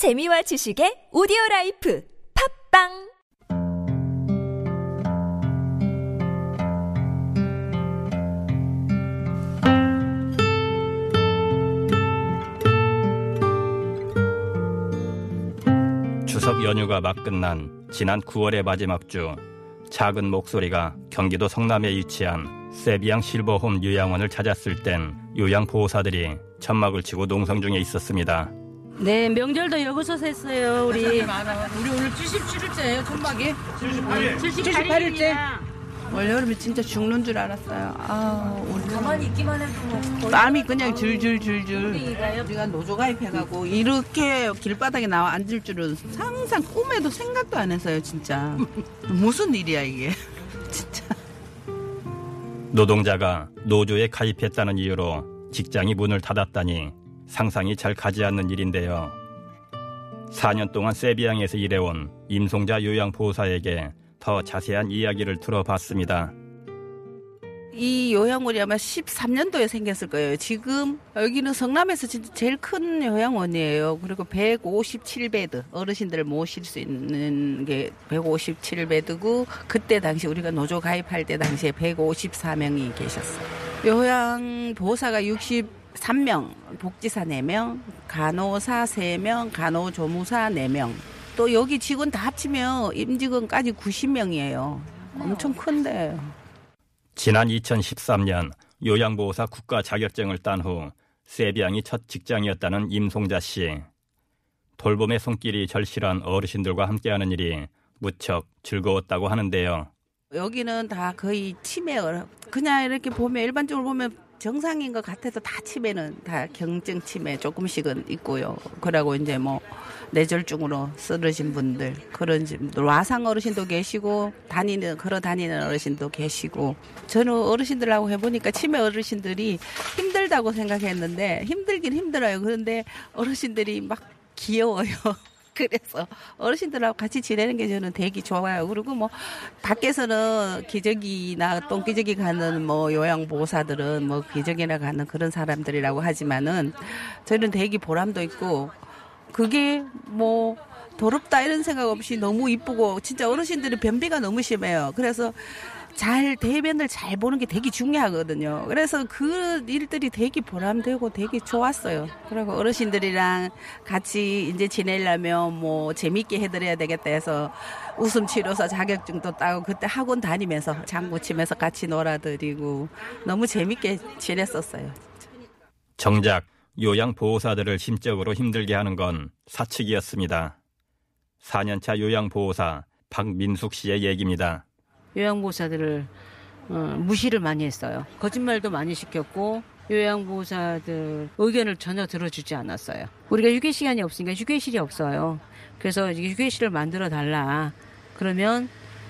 재미와 지식의 오디오 라이프 팟빵 추석 연휴가 막 끝난 지난 9월의 마지막 주 작은 목소리가 경기도 성남에 위치한 세비양 실버홈 요양원을 찾았을 땐 요양보호사들이 천막을 치고 농성 중에 있었습니다. 네, 명절도 여기서 샜어요, 우리. 많아. 우리 오늘 77일째예요, 천막이. 78일 째. 올 여름에 진짜 죽는 줄 알았어요. 아, 우리 가만히 있기만 해도 뭐 땀이 그냥 줄줄줄줄. 우리가요? 우리가 노조 가입해가고 이렇게 길바닥에 나와 앉을 줄은 상상 꿈에도 생각도 안 했어요, 진짜. 무슨 일이야 이게, 진짜. 노동자가 노조에 가입했다는 이유로 직장이 문을 닫았다니 상상이 잘 가지 않는 일인데요. 4년 동안 세비양에서 일해온 임송자 요양보호사에게 더 자세한 이야기를 들어봤습니다. 이 요양원이 아마 13년도에 생겼을 거예요. 지금 여기는 성남에서 진짜 제일 큰 요양원이에요. 그리고 157베드 어르신들을 모실 수 있는 게 157베드고 그때 당시 우리가 노조 가입할 때 당시에 154명이 계셨어요. 요양 보호사가 63명, 복지사 4명, 간호사 3명, 간호조무사 4명. 또 여기 직원 다 합치면 임직원까지 90명이에요. 엄청 큰데. 지난 2013년 요양보호사 국가 자격증을 딴 후 세비양이 첫 직장이었다는 임송자 씨. 돌봄의 손길이 절실한 어르신들과 함께하는 일이 무척 즐거웠다고 하는데요. 여기는 다 거의 치매 어려 그냥 이렇게 보면 일반적으로 보면 정상인 것 같아도 다 치매는 다 경증 치매 조금씩은 있고요. 그러고 이제 뭐 뇌졸중으로 쓰러진 분들 그런 분들 와상 어르신도 계시고 다니는 걸어 다니는 어르신도 계시고 저는 어르신들하고 해보니까 치매 어르신들이 힘들다고 생각했는데 힘들긴 힘들어요. 그런데 어르신들이 막 귀여워요. 그래서 어르신들하고 같이 지내는 게 저는 되게 좋아요. 그리고 뭐 밖에서는 기저귀나 똥기저귀 가는 뭐 요양보호사들은 뭐 기저귀나 가는 그런 사람들이라고 하지만은 저는 되게 보람도 있고 그게 뭐 더럽다 이런 생각 없이 너무 이쁘고 진짜 어르신들은 변비가 너무 심해요. 그래서 잘 대변을 잘 보는 게 되게 중요하거든요. 그래서 그 일들이 되게 보람되고 되게 좋았어요. 그리고 어르신들이랑 같이 이제 지내려면 뭐 재밌게 해드려야 되겠다 해서 웃음 치료서 자격증도 따고 그때 학원 다니면서 장구 치면서 같이 놀아드리고 너무 재밌게 지냈었어요. 정작 요양보호사들을 심적으로 힘들게 하는 건 사측이었습니다. 4년차 요양보호사 박민숙 씨의 얘기입니다. 요양보호사들을 어, 무시를 많이 했어요. 거짓말도 많이 시켰고 요양보호사들 의견을 전혀 들어주지 않았어요. 우리가 휴게 시간이 없으니까 휴게실이 없어요. 그래서 휴게실을 만들어 달라. 그러면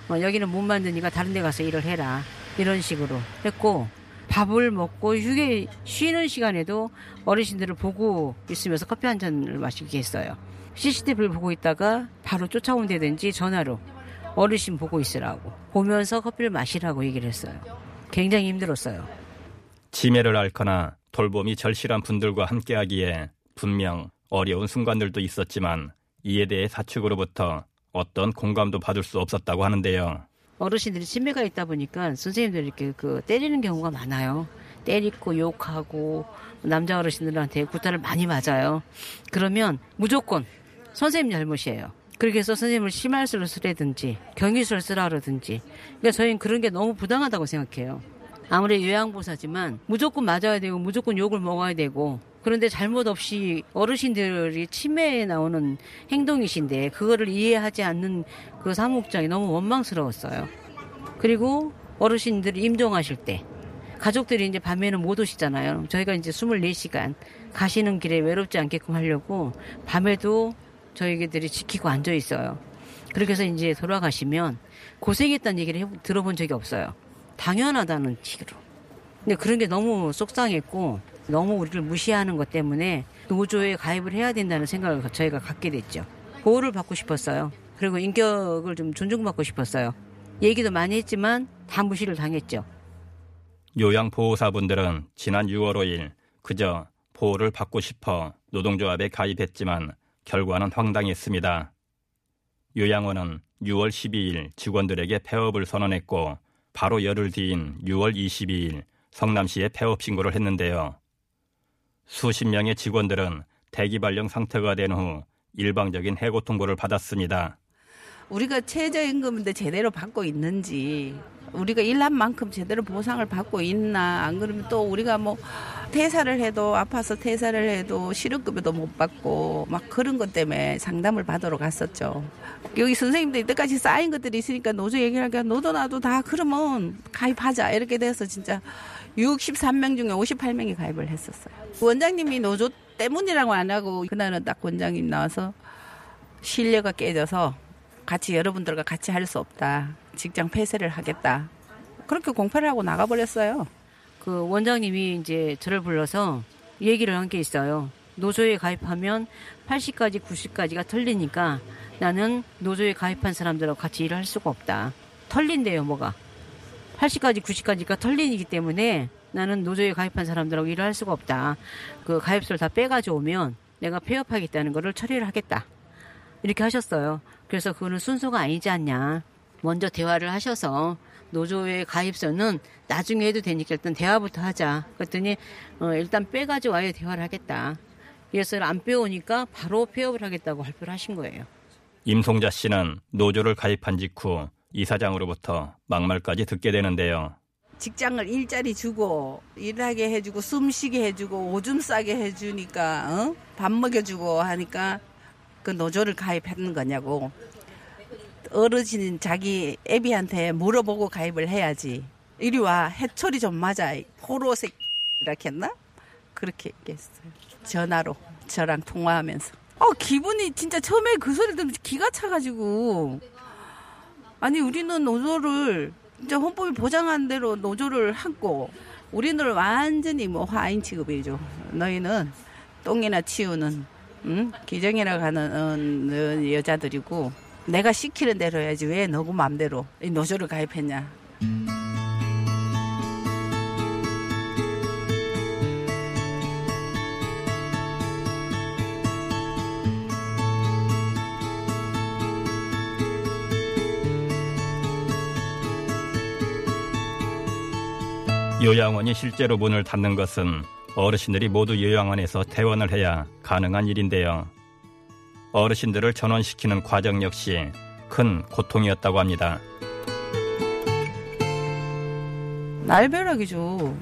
어, 여기는 못 만드니까 다른 데 가서 일을 해라. 이런 식으로 했고 밥을 먹고 휴게 쉬는 시간에도 어르신들을 보고 있으면서 커피 한 잔을 마시게 했어요. CCTV를 보고 있다가 바로 쫓아온다든지 전화로 어르신 보고 있으라고 보면서 커피를 마시라고 얘기를 했어요. 굉장히 힘들었어요. 치매를 앓거나 돌봄이 절실한 분들과 함께하기에 분명 어려운 순간들도 있었지만 이에 대해 사측으로부터 어떤 공감도 받을 수 없었다고 하는데요. 어르신들이 치매가 있다 보니까 선생님들이 이렇게 그 때리는 경우가 많아요. 때리고 욕하고 남자 어르신들한테 구타를 많이 맞아요. 그러면 무조건 선생님 잘못이에요. 그렇게 해서 선생님을 심할수를 쓰라든지 경위수를 쓰라 그러든지 그러니까 저희는 그런 게 너무 부당하다고 생각해요. 아무리 요양보사지만 무조건 맞아야 되고 무조건 욕을 먹어야 되고 그런데 잘못 없이 어르신들이 치매에 나오는 행동이신데 그거를 이해하지 않는 그 사무국장이 너무 원망스러웠어요. 그리고 어르신들이 임종하실 때 가족들이 이제 밤에는 못 오시잖아요. 저희가 이제 24시간 가시는 길에 외롭지 않게끔 하려고 밤에도 저희들이 지키고 앉아 있어요. 그렇게 해서 이제 돌아가시면 고생했다는 얘기를 해, 들어본 적이 없어요. 당연하다는 식으로. 근데 그런 게 너무 속상했고 너무 우리를 무시하는 것 때문에 노조에 가입을 해야 된다는 생각을 저희가 갖게 됐죠. 보호를 받고 싶었어요. 그리고 인격을 좀 존중받고 싶었어요. 얘기도 많이 했지만 다 무시를 당했죠. 요양보호사분들은 지난 6월 5일 그저 보호를 받고 싶어 노동조합에 가입했지만 결과는 황당했습니다. 요양원은 6월 12일 직원들에게 폐업을 선언했고 바로 열흘 뒤인 6월 22일 성남시에 폐업 신고를 했는데요. 수십 명의 직원들은 대기 발령 상태가 된 후 일방적인 해고 통보를 받았습니다. 우리가 최저임금인데 제대로 받고 있는지 우리가 일한 만큼 제대로 보상을 받고 있나 안 그러면 또 우리가 뭐 퇴사를 해도 아파서 퇴사를 해도 실업급여도 못 받고 막 그런 것 때문에 상담을 받으러 갔었죠. 여기 선생님들 이때까지 쌓인 것들이 있으니까 노조 얘기하니까 너도 나도 다 그러면 가입하자 이렇게 돼서 진짜 63명 중에 58명이 가입을 했었어요. 원장님이 노조 때문이라고 안 하고 그날은 딱 원장님 나와서 신뢰가 깨져서 같이 여러분들과 같이 할 수 없다. 직장 폐쇄를 하겠다. 그렇게 공표를 하고 나가버렸어요. 그 원장님이 이제 저를 불러서 얘기를 한 게 있어요. 노조에 가입하면 80까지, 90까지가 털리니까 나는 노조에 가입한 사람들하고 같이 일을 할 수가 없다. 털린대요, 뭐가. 80까지, 90까지가 털리기 때문에 나는 노조에 가입한 사람들하고 일을 할 수가 없다. 그 가입서를 다 빼가지고 오면 내가 폐업하겠다는 거를 처리를 하겠다. 이렇게 하셨어요. 그래서 그거는 순서가 아니지 않냐. 먼저 대화를 하셔서 노조의 가입서는 나중에 해도 되니까 일단 대화부터 하자. 그랬더니 어, 일단 빼가지고 와야 대화를 하겠다. 그래서 안 빼오니까 바로 폐업을 하겠다고 발표를 하신 거예요. 임송자 씨는 노조를 가입한 직후 이사장으로부터 막말까지 듣게 되는데요. 직장을 일자리 주고 일하게 해주고 숨쉬게 해주고 오줌 싸게 해주니까 어? 밥 먹여주고 하니까 그 노조를 가입하는 거냐고 어르신 자기 애비한테 물어보고 가입을 해야지. 이리 와 해초리 좀 맞아. 호로색 이렇게 했나? 그렇게 얘기했어요. 전화로 저랑 통화하면서. 어 기분이 진짜 처음에 그 소리 들으면 기가 차가지고. 아니 우리는 노조를 진짜 헌법이 보장한 대로 노조를 하고 우리는 완전히 뭐 화인 취급이죠. 너희는 똥이나 치우는 응? 기정이라 가는 어, 여자들이고 내가 시키는 대로 해야지 왜 너구 맘대로 이 노조를 가입했냐. 요양원이 실제로 문을 닫는 것은 어르신들이 모두 요양원에서 퇴원을 해야 가능한 일인데요. 어르신들을 전원시키는 과정 역시 큰 고통이었다고 합니다. 날벼락이죠.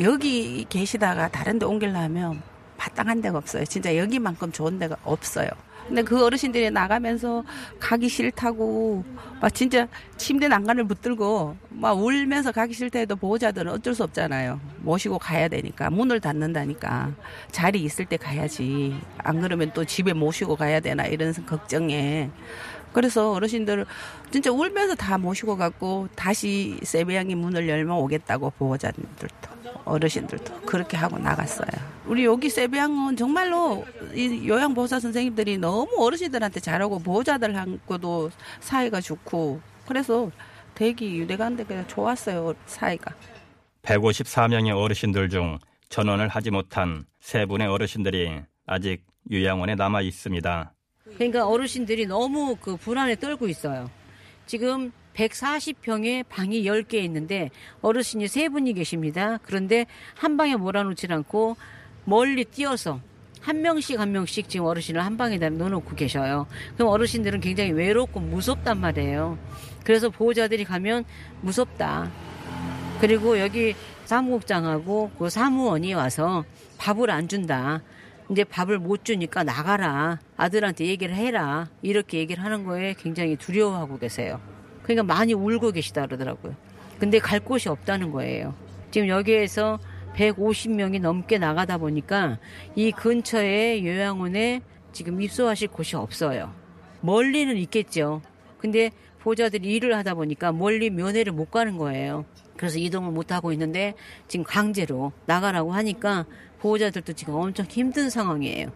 여기 계시다가 다른 데 옮기려면 마땅한 데가 없어요. 진짜 여기만큼 좋은 데가 없어요. 근데 그 어르신들이 나가면서 가기 싫다고 막 진짜 침대 난간을 붙들고 막 울면서 가기 싫다 해도 보호자들은 어쩔 수 없잖아요. 모시고 가야 되니까 문을 닫는다니까 자리 있을 때 가야지. 안 그러면 또 집에 모시고 가야 되나 이런 걱정에 그래서 어르신들 진짜 울면서 다 모시고 갔고 다시 세배양이 문을 열면 오겠다고 보호자들도 어르신들도 그렇게 하고 나갔어요. 우리 여기 세배양은 정말로 이 요양보호사 선생님들이 너무 어르신들한테 잘하고 보호자들하고도 사이가 좋고 그래서 대기 유대관대 그냥 좋았어요 사이가. 154명의 어르신들 중 전원을 하지 못한 세 분의 어르신들이 아직 요양원에 남아 있습니다. 그러니까 어르신들이 너무 그 불안에 떨고 있어요. 지금 140평에 방이 10개 있는데 어르신이 세 분이 계십니다. 그런데 한 방에 몰아놓질 않고 멀리 뛰어서 한 명씩 한 명씩 지금 어르신을 한 방에다 넣어놓고 계셔요. 그럼 어르신들은 굉장히 외롭고 무섭단 말이에요. 그래서 보호자들이 가면 무섭다. 그리고 여기 사무국장하고 그 사무원이 와서 밥을 안 준다. 이제 밥을 못 주니까 나가라. 아들한테 얘기를 해라. 이렇게 얘기를 하는 거에 굉장히 두려워하고 계세요. 그러니까 많이 울고 계시다 그러더라고요. 근데 갈 곳이 없다는 거예요. 지금 여기에서 150명이 넘게 나가다 보니까 이 근처에 요양원에 지금 입소하실 곳이 없어요. 멀리는 있겠죠. 근데 보호자들이 일을 하다 보니까 멀리 면회를 못 가는 거예요. 그래서 이동을 못 하고 있는데 지금 강제로 나가라고 하니까 보호자들도 지금 엄청 힘든 상황이에요.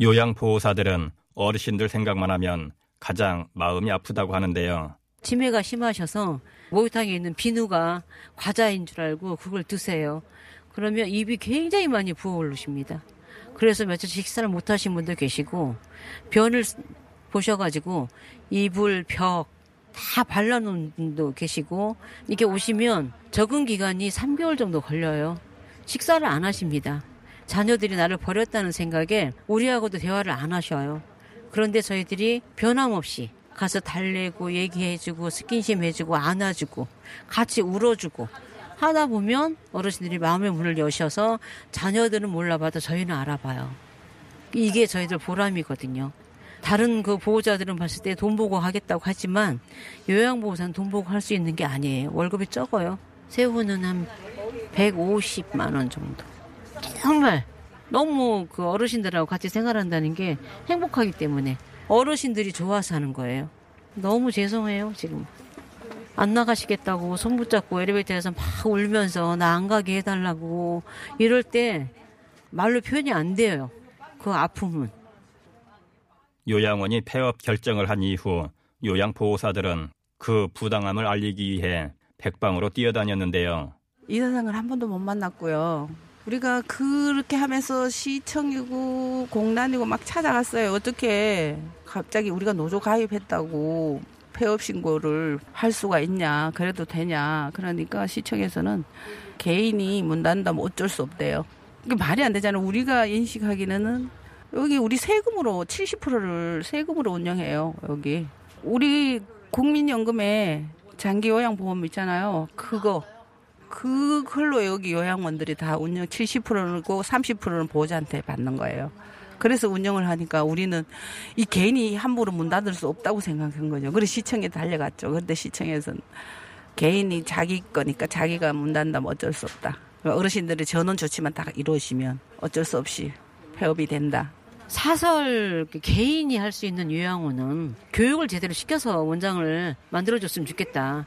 요양보호사들은 어르신들 생각만 하면 가장 마음이 아프다고 하는데요. 치매가 심하셔서 목욕탕에 있는 비누가 과자인 줄 알고 그걸 드세요. 그러면 입이 굉장히 많이 부어오르십니다. 그래서 며칠 식사를 못 하신 분도 계시고 변을 보셔가지고 이불, 벽 다 발라놓은 분도 계시고 이렇게 오시면 적응 기간이 3개월 정도 걸려요. 식사를 안 하십니다. 자녀들이 나를 버렸다는 생각에 우리하고도 대화를 안 하셔요. 그런데 저희들이 변함없이 가서 달래고 얘기해주고 스킨십 해주고 안아주고 같이 울어주고 하다 보면 어르신들이 마음의 문을 여셔서 자녀들은 몰라봐도 저희는 알아봐요. 이게 저희들 보람이거든요. 다른 그 보호자들은 봤을 때 돈 보고 하겠다고 하지만 요양보호사는 돈 보고 할 수 있는 게 아니에요. 월급이 적어요. 세후는 한 150만 원 정도. 정말 너무 그 어르신들하고 같이 생활한다는 게 행복하기 때문에 어르신들이 좋아서 하는 거예요. 너무 죄송해요, 지금. 안 나가시겠다고 손 붙잡고 엘리베이터에서 막 울면서 나 안 가게 해달라고 이럴 때 말로 표현이 안 돼요. 그 아픔은. 요양원이 폐업 결정을 한 이후 요양보호사들은 그 부당함을 알리기 위해 백방으로 뛰어다녔는데요. 이사장을 한 번도 못 만났고요. 우리가 그렇게 하면서 시청이고 공단이고 막 찾아갔어요. 어떻게 갑자기 우리가 노조 가입했다고 폐업 신고를 할 수가 있냐, 그래도 되냐. 그러니까 시청에서는 개인이 문 닫는다면 어쩔 수 없대요. 그게 말이 안 되잖아요. 우리가 인식하기는 여기 우리 세금으로 70%를 세금으로 운영해요. 여기 우리 국민연금에 장기요양보험 있잖아요. 그거 그걸로 여기 요양원들이 다 운영 70%고 30%는 보호자한테 받는 거예요. 그래서 운영을 하니까 우리는 이 개인이 함부로 문 닫을 수 없다고 생각한 거죠. 그래서 시청에 달려갔죠. 그런데 시청에서는 개인이 자기 거니까 자기가 문 닫는다면 어쩔 수 없다. 어르신들의 전원 조치만 다 이루어지면 어쩔 수 없이 폐업이 된다. 사설 그 개인이 할 수 있는 요양원은 교육을 제대로 시켜서 원장을 만들어줬으면 좋겠다.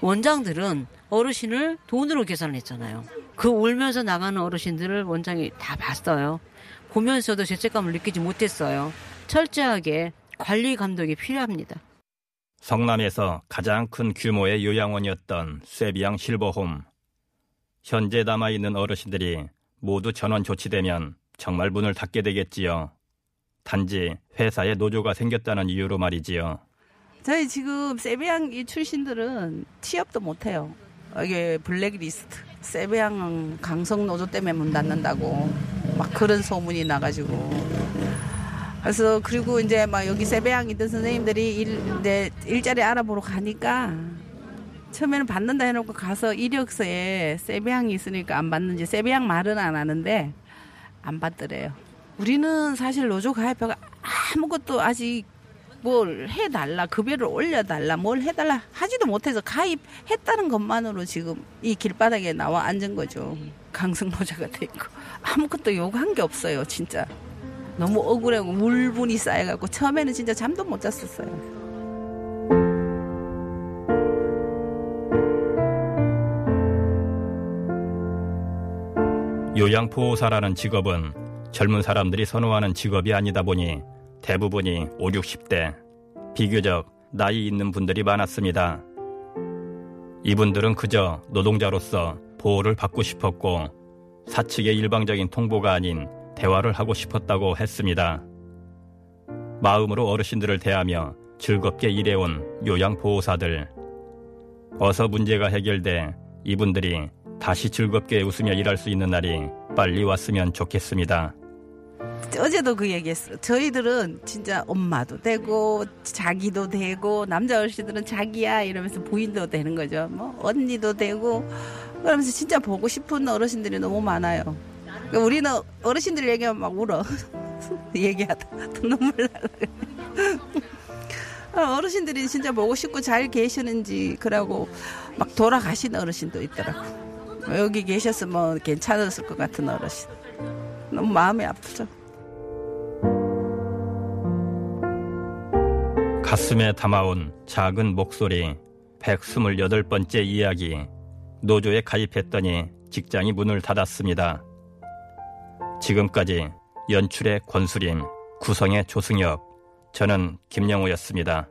원장들은 어르신을 돈으로 계산했잖아요. 그 울면서 나가는 어르신들을 원장이 다 봤어요. 보면서도 죄책감을 느끼지 못했어요. 철저하게 관리 감독이 필요합니다. 성남에서 가장 큰 규모의 요양원이었던 쇠비양 실버홈. 현재 남아있는 어르신들이 모두 전원 조치되면 정말 문을 닫게 되겠지요. 단지 회사에 노조가 생겼다는 이유로 말이지요. 저희 지금 세배양 이 출신들은 취업도 못해요. 이게 블랙리스트. 세배양 강성 노조 때문에 문 닫는다고 막 그런 소문이 나가지고. 그래서 그리고 이제 막 여기 세배양 있던 선생님들이 일, 이제 일자리 알아보러 가니까 처음에는 받는다 해놓고 가서 이력서에 세배양이 있으니까 안 받는지 세배양 말은 안 하는데 안 받더래요. 우리는 사실 노조 가입하고 아무것도 아직 뭘 해달라 급여를 올려달라 뭘 해달라 하지도 못해서 가입했다는 것만으로 지금 이 길바닥에 나와 앉은 거죠. 강승노자가 돼 있고 아무것도 요구한 게 없어요 진짜. 너무 억울하고 물분이 쌓여갖고 처음에는 진짜 잠도 못 잤었어요. 요양보호사라는 직업은 젊은 사람들이 선호하는 직업이 아니다 보니 대부분이 5, 60대, 비교적 나이 있는 분들이 많았습니다. 이분들은 그저 노동자로서 보호를 받고 싶었고 사측의 일방적인 통보가 아닌 대화를 하고 싶었다고 했습니다. 마음으로 어르신들을 대하며 즐겁게 일해온 요양보호사들. 어서 문제가 해결돼 이분들이 다시 즐겁게 웃으며 일할 수 있는 날이 빨리 왔으면 좋겠습니다. 어제도 그 얘기했어요. 저희들은 진짜 엄마도 되고 자기도 되고 남자 어르신들은 자기야 이러면서 부인도 되는 거죠. 뭐 언니도 되고 그러면서 진짜 보고 싶은 어르신들이 너무 많아요. 그러니까 우리는 어르신들 얘기하면 막 울어. 얘기하다 눈물 날라. 어, 어르신들이 진짜 보고 싶고 잘 계시는지 그러고 막 돌아가신 어르신도 있더라고. 여기 계셨으면 괜찮았을 것 같은 어르신. 너무 마음이 아프죠. 가슴에 담아온 작은 목소리 128번째 이야기 노조에 가입했더니 직장이 문을 닫았습니다. 지금까지 연출의 권수림, 구성의 조승엽, 저는 김영호였습니다.